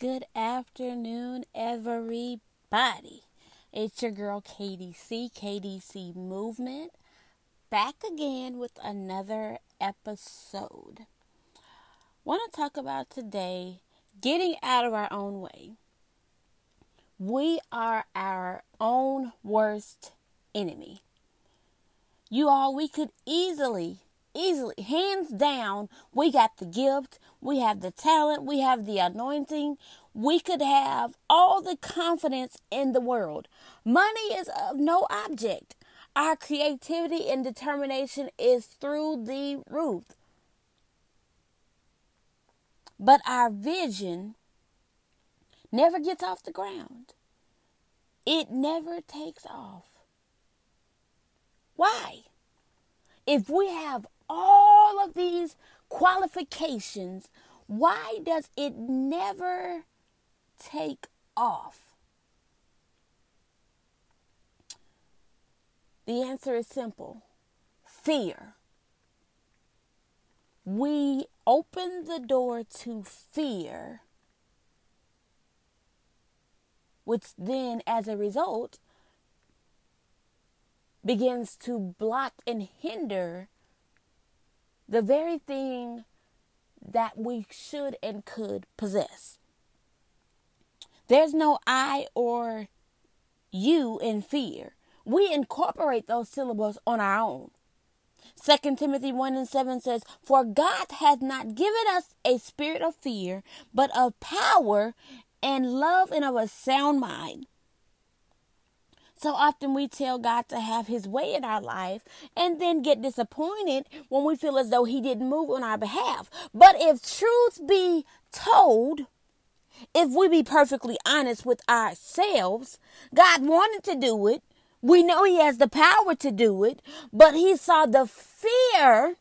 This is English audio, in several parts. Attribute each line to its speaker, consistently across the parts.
Speaker 1: Good afternoon, everybody. It's your girl KDC, KDC Movement, back again with another episode. Want to talk about today getting out of our own way. We are our own worst enemy. You all, we could easily easily, hands down, we got the gift, we have the talent, we have the anointing, we could have all the confidence in the world. Money is of no object. Our creativity and determination is through the roof. But our vision never gets off the ground. It never takes off. Why? If we have all of these qualifications, why does it never take off? The answer is simple fear. We open the door to fear, which then, as a result, begins to block and hinder the very thing that we should and could possess. There's no I or you in fear. We incorporate those syllables on our own. 2 Timothy 1 and 7 says, For God hath not given us a spirit of fear, but of power and love and of a sound mind. So often we tell God to have his way in our life and then get disappointed when we feel as though he didn't move on our behalf. But if truth be told, if we be perfectly honest with ourselves, God wanted to do it. We know he has the power to do it, but he saw the fear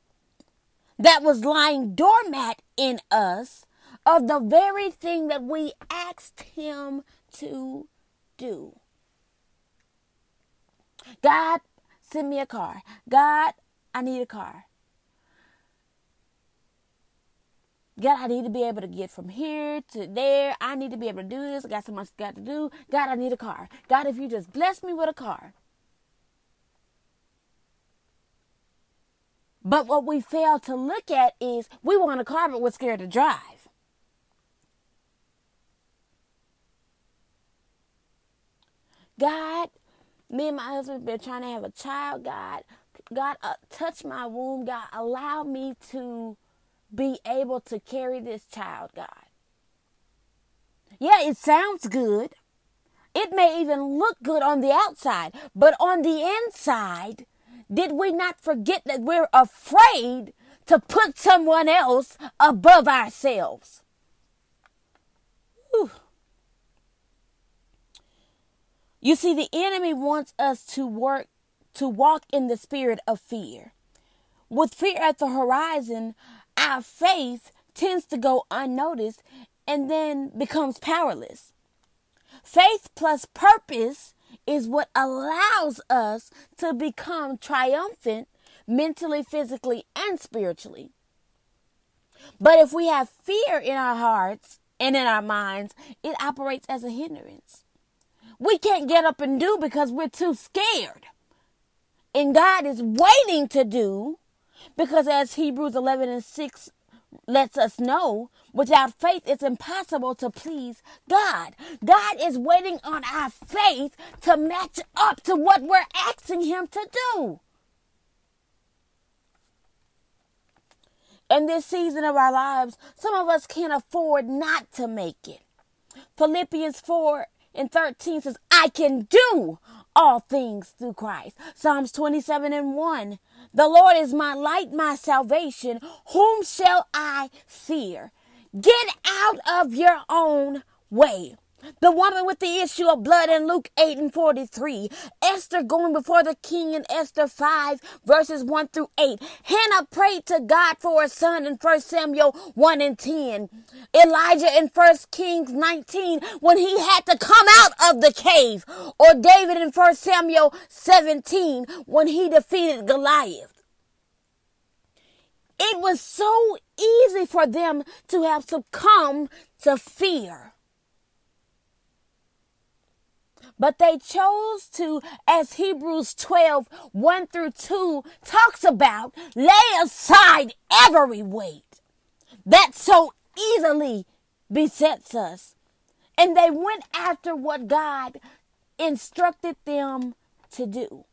Speaker 1: that was lying dormant in us of the very thing that we asked him to do. God, send me a car. God, I need a car. God, I need to be able to get from here to there. I need to be able to do this. I got so much got to do. God, I need a car. God, if you just bless me with a car. But what we fail to look at is we want a car, but we're scared to drive. God, me and my husband been trying to have a child. God, God, uh, touch my womb. God, allow me to be able to carry this child. God. Yeah, it sounds good. It may even look good on the outside, but on the inside, did we not forget that we're afraid to put someone else above ourselves? You see, the enemy wants us to work, to walk in the spirit of fear. With fear at the horizon, our faith tends to go unnoticed and then becomes powerless. Faith plus purpose is what allows us to become triumphant mentally, physically, and spiritually. But if we have fear in our hearts and in our minds, it operates as a hindrance we can't get up and do because we're too scared. And God is waiting to do because as Hebrews 11 and 6 lets us know, without faith it's impossible to please God. God is waiting on our faith to match up to what we're asking Him to do. In this season of our lives, some of us can't afford not to make it. Philippians 4 and 13 says, I can do all things through Christ. Psalms 27 and 1. The Lord is my light, my salvation. Whom shall I fear? Get out of your own way. The woman with the issue of blood in Luke 8 and 43. Esther going before the king in Esther 5 verses 1 through 8. Hannah prayed to God for a son in 1 Samuel 1 and 10. Elijah in 1 Kings 19 when he had to come out of the cave. Or David in 1 Samuel 17 when he defeated Goliath. It was so easy for them to have succumbed to fear. But they chose to, as Hebrews 12, 1 through 2 talks about, lay aside every weight that so easily besets us. And they went after what God instructed them to do.